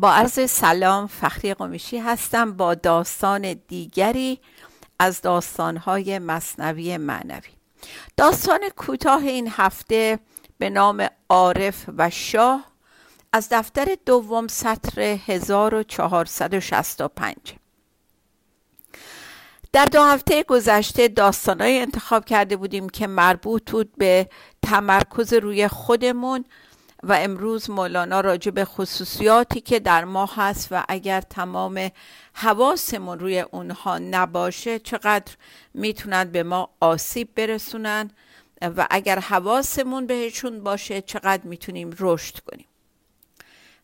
با عرض سلام فخری قمیشی هستم با داستان دیگری از داستانهای مصنوی معنوی. داستان کوتاه این هفته به نام عارف و شاه از دفتر دوم سطر 1465 در دو هفته گذشته داستانهایی انتخاب کرده بودیم که مربوط بود به تمرکز روی خودمون و امروز مولانا راجع به خصوصیاتی که در ما هست و اگر تمام حواسمون روی اونها نباشه چقدر می‌تونن به ما آسیب برسونن و اگر حواسمون بهشون باشه چقدر می‌تونیم رشد کنیم.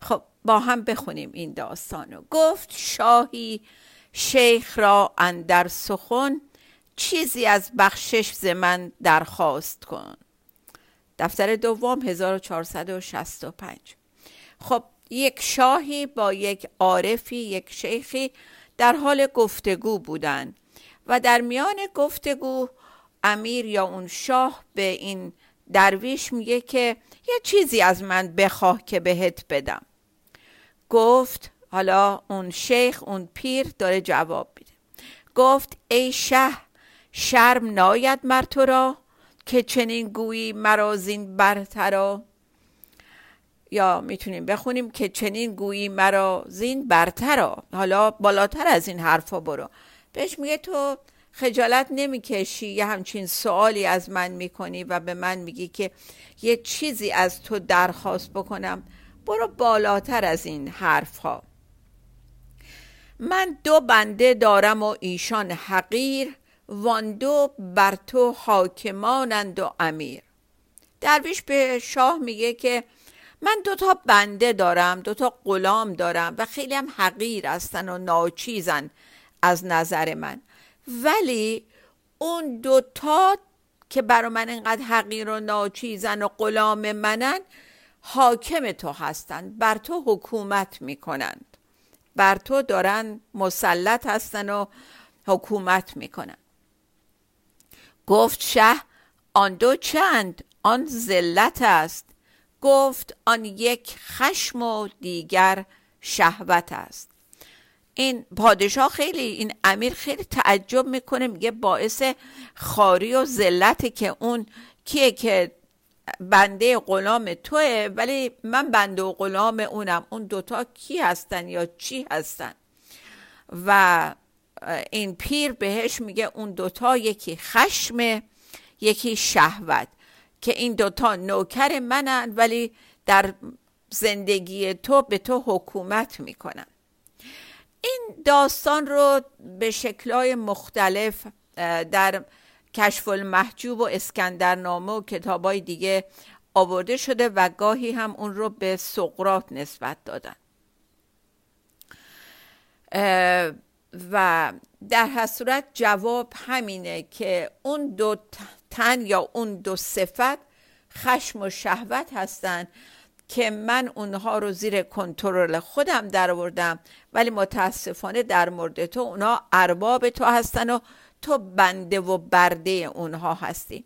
خب با هم بخونیم این داستانو گفت شاهی شیخ را اندر سخن چیزی از بخشش ز من درخواست کن. دفتر دوم 1465 خب یک شاهی با یک عارفی یک شیخی در حال گفتگو بودند و در میان گفتگو امیر یا اون شاه به این درویش میگه که یه چیزی از من بخواه که بهت بدم. گفت حالا اون شیخ اون پیر داره جواب میده. گفت ای شه شرم ناید مر تو را. که چنین گویی مرا زین برترا. یا می‌تونیم بخونیم که چنین گویی مرا زین برترا. حالا بالاتر از این حرفا برو. بهش میگه تو خجالت نمی‌کشی یه همچین سوالی از من می‌کنی و به من میگی که یه چیزی از تو درخواست بکنم. برو بالاتر از این حرف ها من دو بنده دارم و ایشان حقیر. وان دو بر تو حاکمانند و امیر. درویش به شاه میگه که من دوتا بنده دارم دوتا غلام دارم و خیلی هم حقیر هستن و ناچیزن از نظر من. ولی اون دوتا که برا من اینقدر حقیر و ناچیزن و غلام منن حاکم تو هستند بر تو حکومت می‌کنند. بر تو دارن مسلط هستن و حکومت می‌کنن. گفت شه آن دو چند؟ آن ذلت است. گفت آن یک خشم و دیگر شهوت است. این پادشاه خیلی این امیر خیلی تعجب می‌کنه میگه باعث خاری و ذلت که اون کیه که بنده غلام توه ولی من بنده و غلام اونم. اون دوتا کی هستن یا چی هستن؟ و این پیر بهش میگه اون دوتا یکی خشم یکی شهوت که این دوتا نوکر منن ولی در زندگی تو به تو حکومت می‌کنن. این داستان رو به شکلهای مختلف در کشف المحجوب و اسکندرنامه و کتابای دیگه آورده شده و گاهی هم اون رو به سقرات نسبت دادن. و در هر صورت جواب همینه که اون دو تن یا اون دو صفت خشم و شهوت هستن که من اونها رو زیر کنترل خودم در ولی متاسفانه در مورد تو اونها ارباب تو هستن و تو بنده و برده اونها هستی.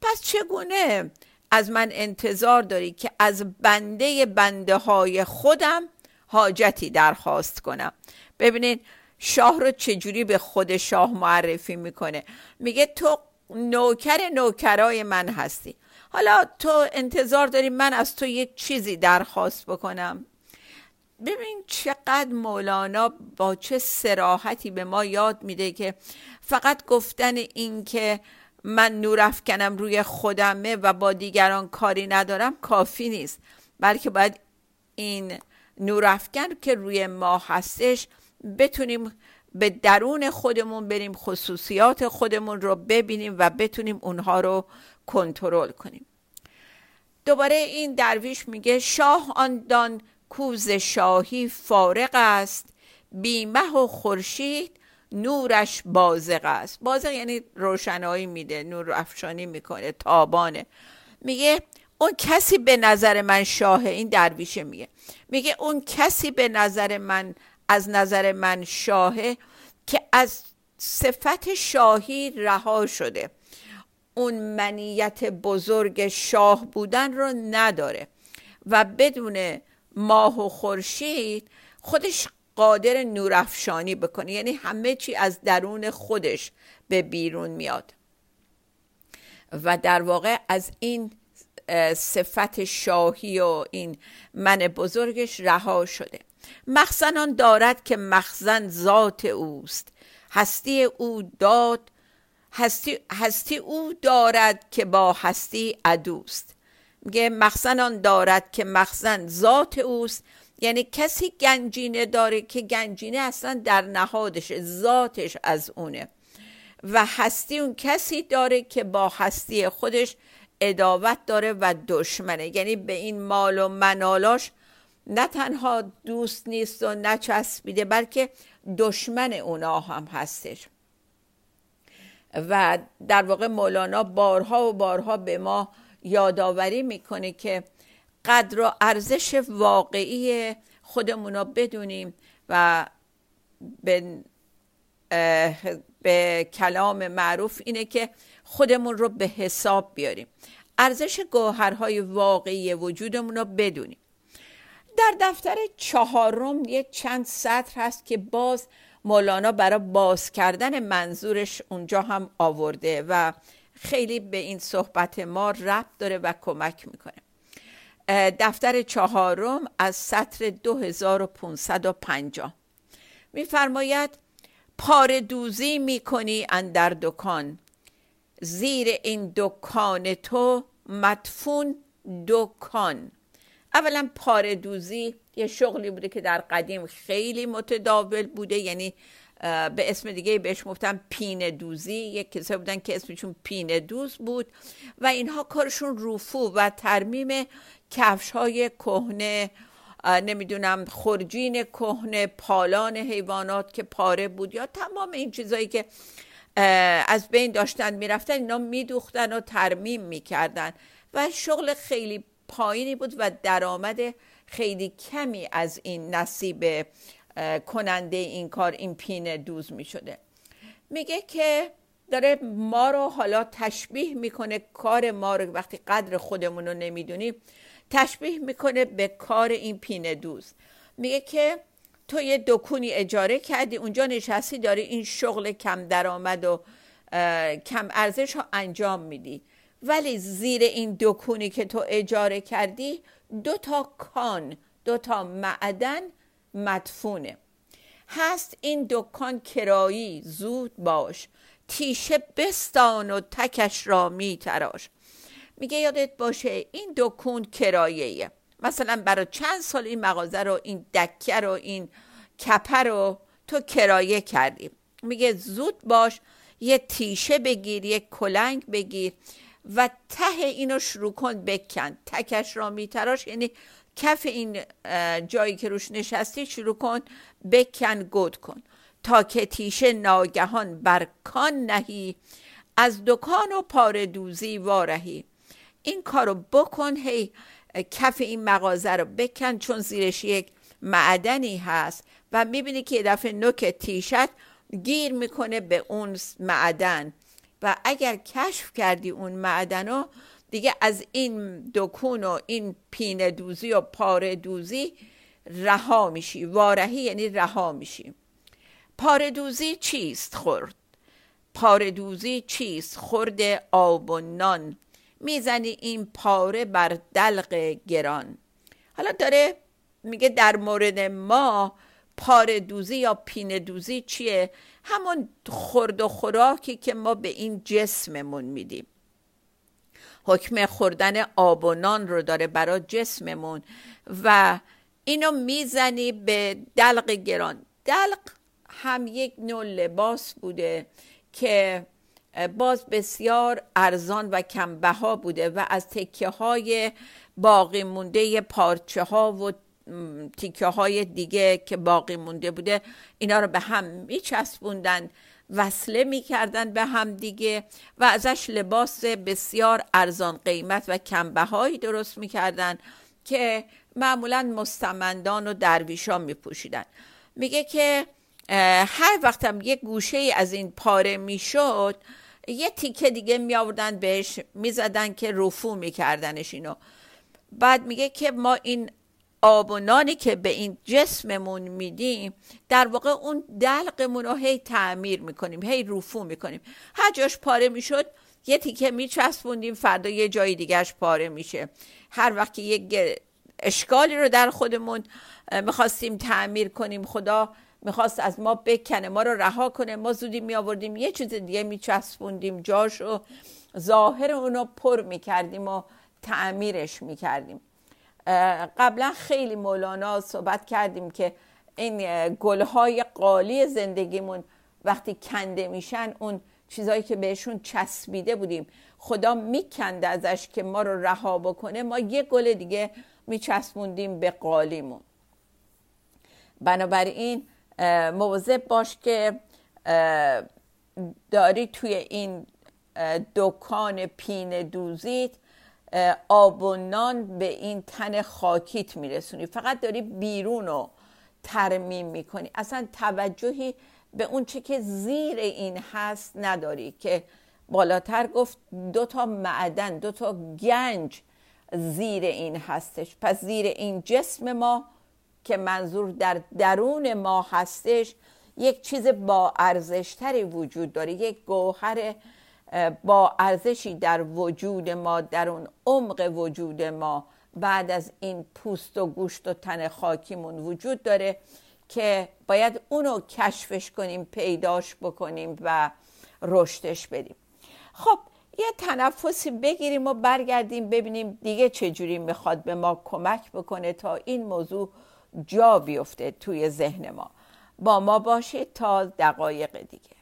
پس چگونه از من انتظار داری که از بنده بنده های خودم حاجتی درخواست کنم؟ ببینید شاه رو چجوری به خود شاه معرفی می‌کنه؟ میگه تو نوکر نوکرای من هستی. حالا تو انتظار داری من از تو یه چیزی درخواست بکنم؟ ببین چقدر مولانا با چه سراحتی به ما یاد میده که فقط گفتن این که من نور افکنم روی خودمه و با دیگران کاری ندارم کافی نیست. بلکه باید این نور افکن که روی ما هستش بتونیم به درون خودمون بریم خصوصیات خودمون رو ببینیم و بتونیم اونها رو کنترل کنیم. دوباره این درویش میگه شاه آن دان کوز شاهی فارغ است بیمه و خورشید نورش بازق است. بازق یعنی روشنایی میده نور افشانی می‌کنه تابانه. میگه اون کسی به نظر من شاهه این درویشه میگه میگه اون کسی به نظر من از نظر من شاهه که از صفت شاهی رها شده. اون منیت بزرگ شاه بودن رو نداره و بدون ماه و خورشید خودش قادر نورافشانی بکنه. یعنی همه چی از درون خودش به بیرون میاد. و در واقع از این صفت شاهی و این من بزرگش رها شده. مخزن دارد که مخزن ذات اوست. هستی او داد هستی, هستی او دارد که با هستی عدوست. میگه مخزن دارد که مخزن ذات اوست. یعنی کسی گنجینه داره که گنجینه اصلا در نهادش ذاتش از اونه. و هستی اون کسی داره که با هستی خودش اداوت داره و دشمنه. یعنی به این مال و منالاش نه تنها دوست نیست و نچسبیده بلکه دشمن اونا هم هستش. و در واقع مولانا بارها و بارها به ما یادآوری می‌کنه که قدر و ارزش واقعی خودمون رو بدونیم و به, به کلام معروف اینه که خودمون رو به حساب بیاریم. ارزش گوهرهای واقعی وجودمون رو بدونیم. در دفتر چهارم یک چند سطر هست که باز مولانا برای باز کردن منظورش اونجا هم آورده و خیلی به این صحبت ما ربط داره و کمک می‌کنه. دفتر چهارم از سطر 2550 میفرماید پار دوزی می‌کنی اندر دکان. زیر این دکان تو مدفون دکان. اولا پار دوزی یه شغلی بوده که در قدیم خیلی متداول بوده یعنی به اسم دیگه بهش گفتن پین دوزی. یک کسایی بودن که اسمشون پین دوز بود و اینها کارشون رفو و ترمیم کفش های کهنه نمی‌دونم خرجین کهنه پالان حیوانات که پاره بود یا تمام این چیزهایی که از بین داشتن می‌رفتن اینا میدوختن و ترمیم می‌کردن. و شغل خیلی پایینی بود و درآمد خیلی کمی از این نصیب کننده این کار این پین دوز می شده میگه که داره ما رو حالا تشبیه می‌کنه کار ما رو وقتی قدر خودمون رو نمی‌دونیم تشبیه می‌کنه به کار این پین دوز. میگه که تو یه دکونی اجاره کردی اونجا نشستی داری این شغل کم درآمد و کم ارزش رو انجام میدی. ولی زیر این دکونی که تو اجاره کردی دو تا کان دو تا معدن مدفونه. هست این دکان کرایی زود باش. تیشه بستان و تکش را میتراش. میگه یادت باشه این دکون کراییه مثلا برای چند سال این مغازه رو این دکه رو این کپه رو تو کرایه کردی. میگه زود باش یه تیشه بگیر یه کلنگ بگیر. و ته اینو شروع کن بکن. تکش را میتراش. یعنی کف این جایی که روش نشستی شروع کن بکن گود کن. تا که تیشه ناگهان بر کان نهی. از دکان و پاره دوزی وارهی. این کارو بکن. هی کف این مغازه رو بکن. چون زیرش یک معدنی هست و می‌بینی که یه دفعه نوک تیشت گیر می‌کنه به اون معدن. و اگر کشف کردی اون معدن رو دیگه از این دکون و این پینه دوزی و پاره دوزی رها میشی. وارهی یعنی رها میشی. پاره دوزی چیست خورد؟ پاره دوزی چیست؟ خورد آب و نان. می‌زنی این پاره بر دلق گران. حالا داره میگه در مورد ما پاره دوزی یا پینه دوزی چیه؟ همون خورد و خوراکی که ما به این جسممون میدیم. حکم خوردن آب و نان رو داره برای جسممون و اینو می‌زنی به دلق گران. دلق هم یک نوع لباس بوده که باز بسیار ارزان و کمبها بوده و از تکه های باقی مونده پارچه ها و تیکه های دیگه که باقی مونده بوده اینا رو به هم میچسبوندن وصله می‌کردن به هم دیگه و ازش لباس بسیار ارزان قیمت و کمبهایی درست می‌کردن که معمولا مستمندان و درویشان میپوشیدن. میگه که هر وقتم یه گوشه از این پاره می‌شد یه تیکه دیگه می آوردن بهش می‌زدن که رفو میکردنش اینو. بعد میگه که ما این آب و نانی که به این جسممون میدیم در واقع اون دلقمون رو هی تعمیر می‌کنیم هی رفو می‌کنیم. هر جاش پاره می‌شد یه تیکه میچسبوندیم فردا یه جای دیگهش پاره میشه. هر وقت که یک اشکالی رو در خودمون می‌خواستیم تعمیر کنیم خدا می‌خواست از ما بکنه ما رو رها کنه ما زودی می آوردیم یه چیز دیگه میچسبوندیم جاشو ظاهر اونو پر می‌کردیم و تعمیرش می‌کردیم. قبلا خیلی مولانا صحبت کردیم که این گلهای قالی زندگیمون وقتی کنده میشن اون چیزایی که بهشون چسبیده بودیم. خدا میکنده ازش که ما رو رها بکنه. ما یه گل دیگه میچسبوندیم به قالیمون. بنابراین مواظب باش که داری توی این دکان پین دوزیت آب و نان به این تن خاکیت میرسونی. فقط داری بیرون رو ترمیم می‌کنی. اصلا توجهی به اون چه که زیر این هست نداری که بالاتر گفت دو تا معدن دو تا گنج زیر این هستش. پس زیر این جسم ما که منظور در درون ما هستش یک چیز با ارزشتری وجود داره یک گوهر با ارزشی در وجود ما در اون عمق وجود ما بعد از این پوست و گوشت و تن خاکیمون وجود داره که باید اونو کشفش کنیم پیداش بکنیم و رشدش بدیم. خب یه تنفسی بگیریم و برگردیم ببینیم دیگه چجوری می‌خواد به ما کمک بکنه تا این موضوع جا بیفته توی ذهن ما. با ما باشید تا دقایق دیگه.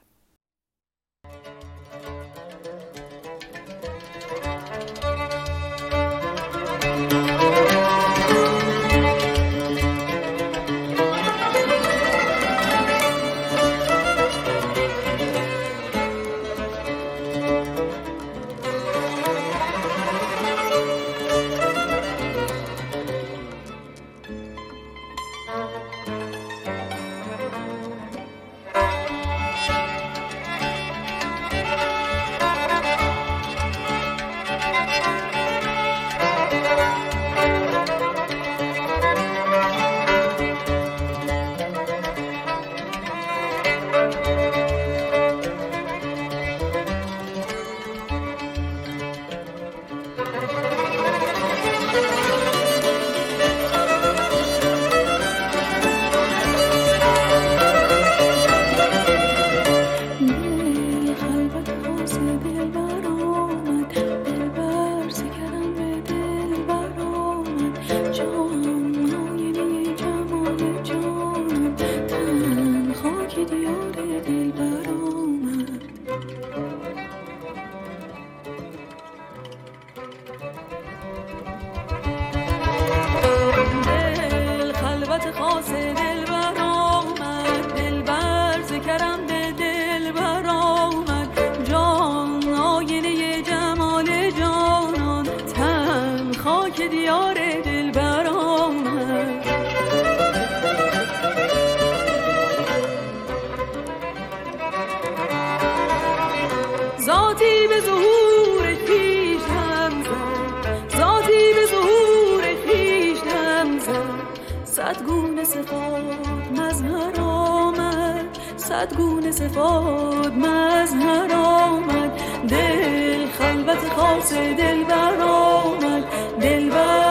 بدگونه صفات مظهر آمد. دل خلوت خاص دل بر آمد. دل بر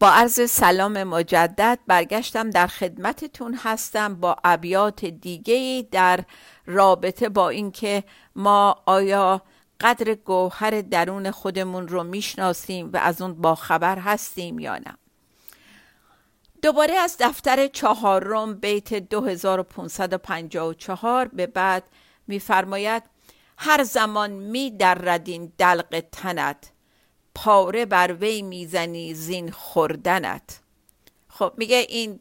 با عرض سلام مجدد برگشتم در خدمتتون هستم با ابیات دیگه در رابطه با اینکه ما آیا قدر گوهر درون خودمون رو می‌شناسیم و از اون با خبر هستیم یا نه. دوباره از دفتر چهارم بیت 2554 به بعد میفرماید هر زمان می ردین دلق تنت پاره بر وی می‌زنی زین خوردنت. خب میگه این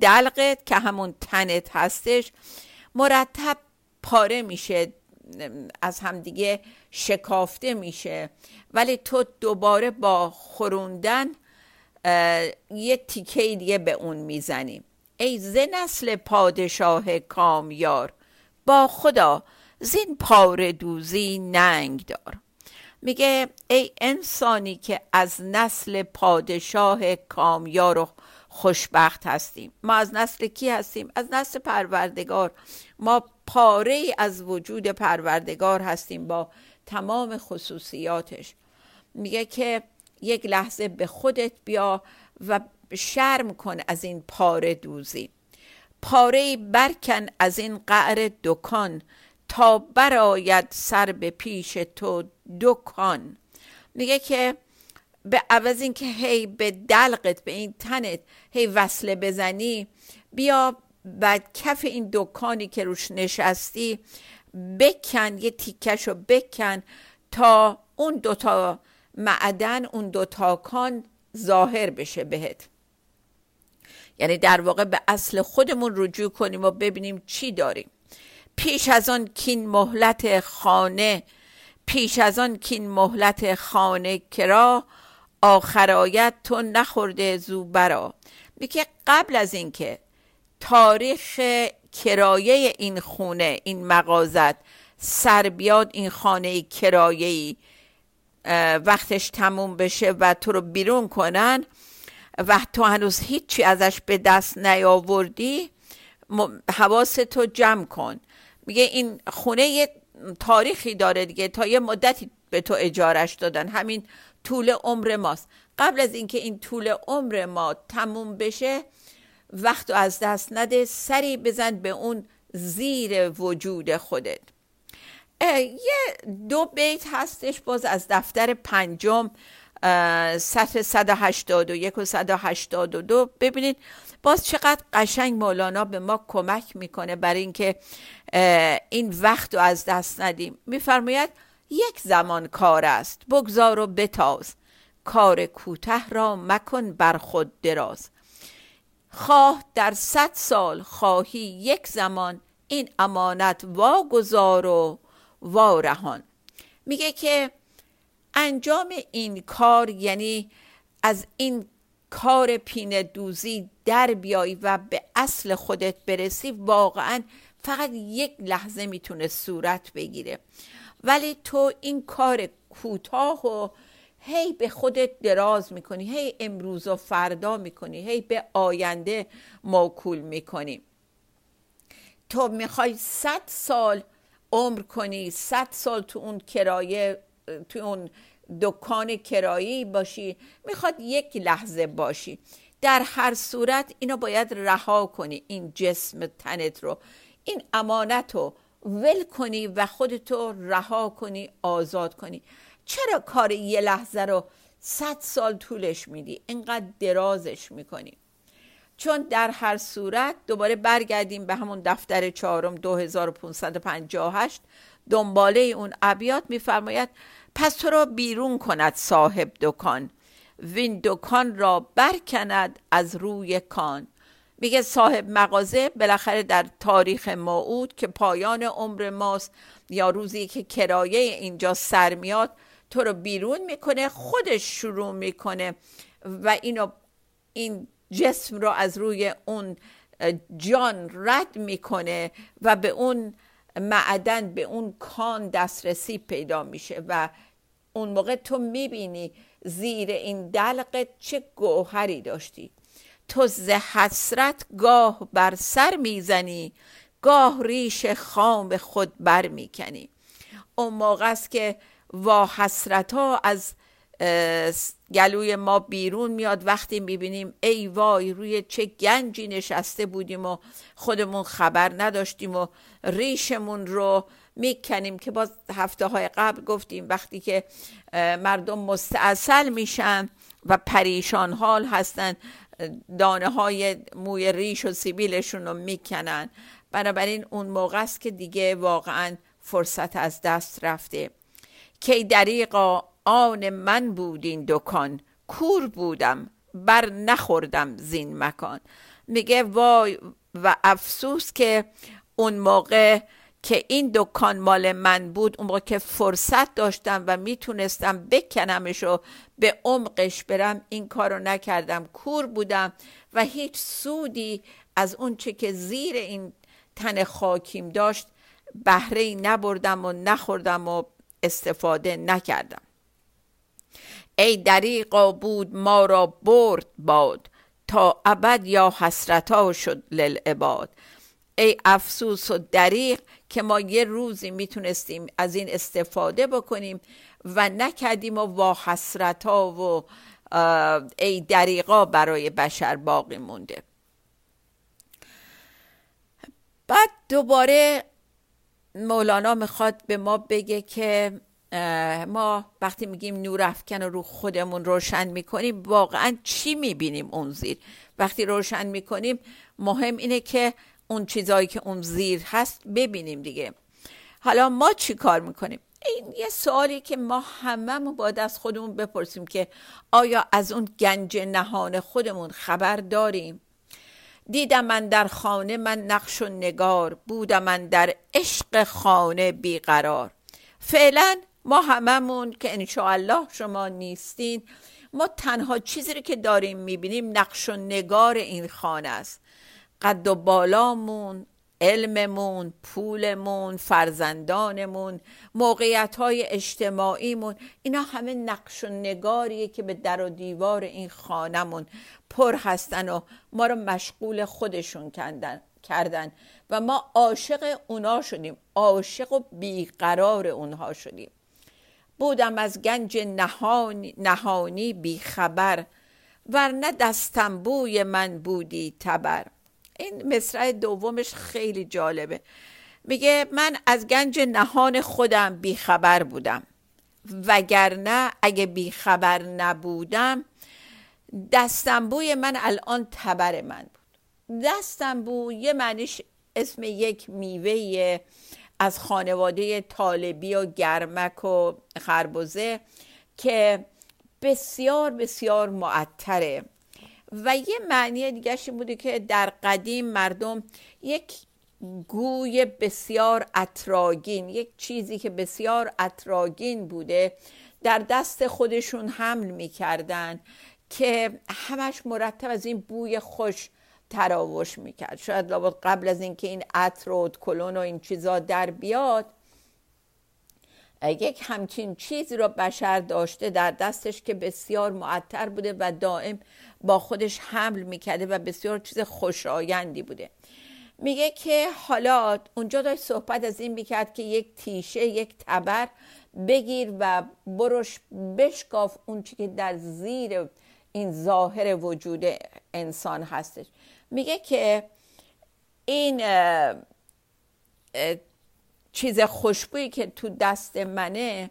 دلقت که همون تنت هستش مرتب پاره میشه از همدیگه شکافته میشه. ولی تو دوباره با خوروندن یه تیکه دیگه به اون می‌زنیم ای ز نسل پادشاه کامیار با خدا زین پاره دوزی ننگ دار. میگه ای انسانی که از نسل پادشاه کامیار و خوشبخت هستیم. ما از نسل کی هستیم؟ از نسل پروردگار. ما پاره از وجود پروردگار هستیم با تمام خصوصیاتش. میگه که یک لحظه به خودت بیا و شرم کن از این پاره دوزی. پاره برکن از این قعر دکان. تا براید سر به پیش تو دکان میگه که به عوض اینکه هی به دلقت به این تنت هی وصله بزنی بیا بعد کف این دکانی که روش نشستی بکن یه تیکش رو بکن تا اون دوتا معدن اون دوتا کان ظاهر بشه بهت. یعنی در واقع به اصل خودمون رجوع کنیم و ببینیم چی داریم. پیش از آن کین مهلت خانه پیش از آن کین مهلت خانه کرا آخرایت تو نخورده زوبرا. میگه قبل از اینکه تاریخ کرایه این خونه این مغازت سر بیاد این خانه کرایه وقتش تموم بشه و تو رو بیرون کنن و تو هنوز هیچی ازش به دست نیاوردی حواس تو جمع کن. میگه این خونه یه تاریخی داره دیگه تا یه مدتی به تو اجارش دادن. همین طول عمر ماست. قبل از اینکه این طول عمر ما تموم بشه وقت از دست نده سری بزن به اون زیر وجود خودت. یه دو بیت هستش باز از دفتر پنجم سطر 181 و 182 ببینید باز چقدر قشنگ مولانا به ما کمک می‌کنه برای اینکه این وقت رو از دست ندیم. میفرماید یک زمان کار است. بگذار و بتاز. کار کوته را مکن بر خود دراز. خواه در صد سال خواهی یک زمان این امانت واگذار و وارهان. میگه که انجام این کار یعنی از این کار پینه دوزی در بیایی و به اصل خودت برسی واقعا فقط یک لحظه می‌تونه صورت بگیره. ولی تو این کار کوتاه و هی به خودت دراز می‌کنی هی امروز و فردا می‌کنی هی به آینده موکول می‌کنی. تو می‌خوای صد سال عمر کنی صد سال تو اون کرایه تو اون دکان کرایی باشی می‌خواد یک لحظه باشی. در هر صورت اینو باید رها کنی این جسم تنت رو. این امانت رو ول کنی و خودتو رها کنی آزاد کنی. چرا کار یه لحظه رو صد سال طولش میدی؟ اینقدر درازش می‌کنی. چون در هر صورت دوباره برگردیم به همون دفتر چهارم 2558 دنباله اون ابیات میفرماید پس تو را بیرون کند صاحب دکان. وین دکان را برکند از روی کان. میگه صاحب مغازه بالاخره در تاریخ موعود که پایان عمر ماست یا روزی که کرایه اینجا سر میاد تو رو بیرون می‌کنه خودش شروع می‌کنه و اینو این جسم رو از روی اون جان رد می‌کنه و به اون معدن به اون کان دسترسی پیدا میشه و اون موقع تو می‌بینی زیر این دلقت چه گوهری داشتی. تو ز حسرت گاه بر سر می‌زنی گاه ریش خام خود بر می‌کنی. اون موقع است که وا حسرت ها از گلوی ما بیرون میاد. وقتی می‌بینیم ای وای روی چه گنجی نشسته بودیم و خودمون خبر نداشتیم و ریشمون رو می‌کنیم که باز هفته های قبل گفتیم. وقتی که مردم مستاصل میشن و پریشان حال هستن دانه های موی ریش و سیبیلشون رو می‌کنن. بنابراین اون موقع است که دیگه واقعا فرصت از دست رفته. کی دریقا آن من بود این دکان کور بودم بر نخوردم زین مکان. میگه وای و افسوس که اون موقع که این دکان مال من بود اون که فرصت داشتم و می‌تونستم بکنمش و به عمقش برم این کارو نکردم. کور بودم و هیچ سودی از اون چه که زیر این تن خاکیم داشت بهره ای نبردم و نخوردم و استفاده نکردم. ای دریقا بود ما را برد باد تا ابد یا حسرتا شد للعباد. ای افسوس و دریق که ما یه روزی می‌تونستیم از این استفاده بکنیم و نکردیم و وا حسرتا و ای دریقا برای بشر باقی مونده. بعد دوباره مولانا می‌خواد به ما بگه که ما وقتی میگیم نور افکن رو خودمون روشن می‌کنیم واقعا چی می‌بینیم اون زیر؟ وقتی روشن می‌کنیم مهم اینه که اون چیزایی که اون زیر هست ببینیم دیگه. حالا ما چی کار می‌کنیم؟ این یه سوالی که ما هممون باید از خودمون بپرسیم که آیا از اون گنج نهان خودمون خبر داریم؟ دیدم من در خانه من نقش و نگار بودم من در عشق خانه بیقرار. فعلا ما هممون که انشاءالله شما نیستین ما تنها چیزی که داریم می‌بینیم نقش و نگار این خانه است. قد و بالامون علممون پولمون فرزندانمون موقعیت های اجتماعیمون اینا همه نقش و نگاریه که به در و دیوار این خانمون پر هستن و ما رو مشغول خودشون کردن, کردن و ما عاشق اونا شدیم عاشق و بیقرار اونها شدیم. بودم از گنج نهانی, نهانی بیخبر ورنه دستنبوی من بودی تبر. این مصرع دومش خیلی جالبه. میگه من از گنج نهان خودم بیخبر بودم. وگرنه اگه بیخبر نبودم دستنبوی من الان تبر من بود. دستنبو یه معنیش اسم یک میوه از خانواده طالبی و گرمک و خربزه که بسیار بسیار معطره. و یه معنی دیگرش بوده که در قدیم مردم یک گوی بسیار اطراگین یک چیزی که بسیار اطراگین بوده در دست خودشون حمل می‌کردن که همش مرتب از این بوی خوش تراوش می‌کرد. شاید لابد قبل از اینکه این عطر و کلون و این چیزا در بیاد یک همچین چیزی رو بشر داشته در دستش که بسیار معطر بوده و دائم با خودش حمل می‌کرده و بسیار چیز خوشایندی بوده. میگه که حالا اونجا داشت صحبت از این می‌کرد که یک تیشه یک تبر بگیر و بروش بشکاف اون چی که در زیر این ظاهر وجود انسان هستش. میگه که این چیز خوشبویی که تو دست منه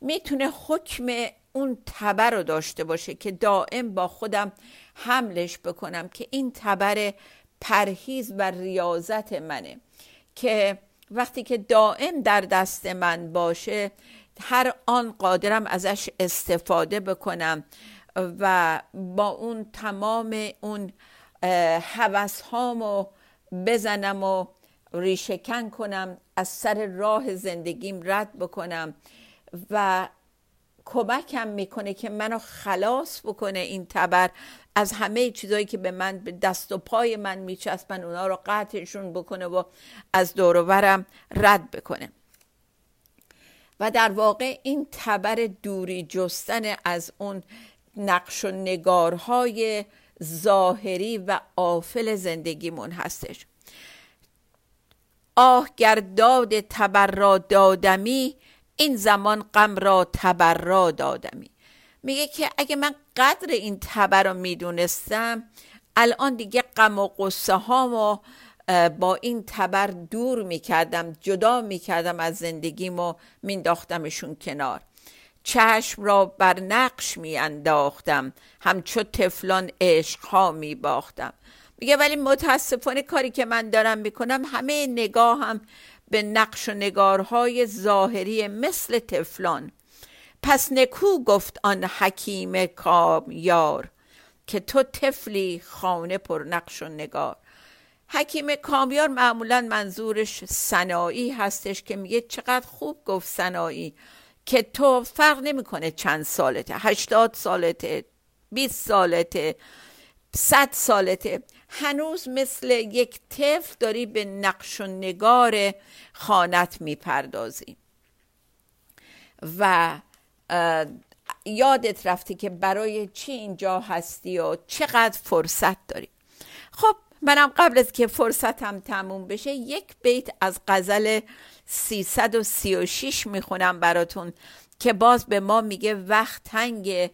می‌تونه حکم اون تبر رو داشته باشه که دائم با خودم حملش بکنم که این تبر پرهیز و ریاضت منه. که وقتی که دائم در دست من باشه هر آن قادرم ازش استفاده بکنم و با اون تمام اون حوث هامو بزنم و ریشکن کنم از سر راه زندگیم رد بکنم و کمکم می‌کنه که منو خلاص بکنه این تبر از همه چیزایی که به من به دست و پای من میچسبن اونا رو قطعشون بکنه و از دوروبرم رد بکنه. و در واقع این تبر دوری جستن از اون نقش و نگارهای ظاهری و آفل زندگیمون هستش. آه گرداد تبر را دادمی این زمان غم را تبر را دادمی. میگه که اگه من قدر این تبر رو می‌دونستم الان دیگه غم و قصه و با این تبر دور می‌کردم جدا می‌کردم از زندگیم و مینداختمشون کنار. چشم را بر نقش میانداختم همچو تفلان عشقها میباختم. میگه ولی متاسفانه کاری که من دارم می‌کنم همه نگاه هم به نقش و نگارهای ظاهری مثل تفلان پس نکو گفت آن حکیم کامیار که تو تفلی خانه پر نقش و نگار. حکیم کامیار معمولا منظورش سنایی هستش که میگه چقدر خوب گفت سنایی که تو فرق نمی‌کنه چند سالته هشتاد سالته 20 سالته صد سالته. هنوز مثل یک طفل داری به نقش و نگار خانت می‌پردازی. و یادت رفتی که برای چی اینجا هستی و چقدر فرصت داری. خب منم قبل از که فرصتم تموم بشه یک بیت از غزل 336 می‌خونم براتون که باز به ما میگه وقت تنگه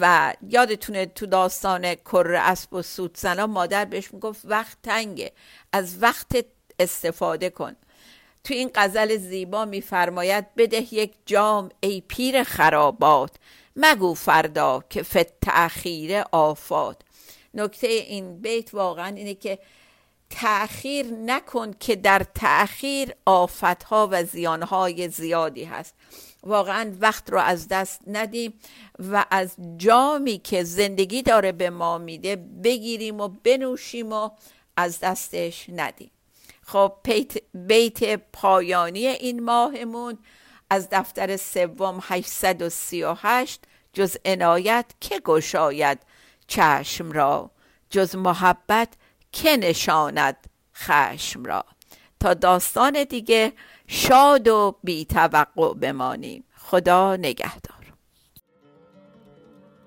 و یادتونه تو داستان کر اسب و سوتزنا مادر بهش می‌گفت وقت تنگه از وقت استفاده کن. تو این غزل زیبا میفرماید بده یک جام ای پیر خرابات مگو فردا که فت تأخیر آفات. نکته این بیت واقعا اینه که تأخیر نکن که در تأخیر آفتها و زیانهای زیادی هست. واقعا وقت رو از دست ندیم. و از جامی که زندگی داره به ما میده بگیریم و بنوشیم و از دستش ندیم. خب بیت پایانی این ماهمون از دفتر سوم 838 جز عنایت که گشاید چشم را جز محبت که نشاند خشم را. تا داستان دیگه شاد و بی توقع بمانیم. خدا نگهدار.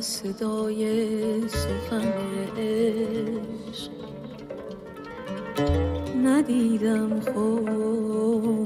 صدای سخن عشق ندیدم خوشتر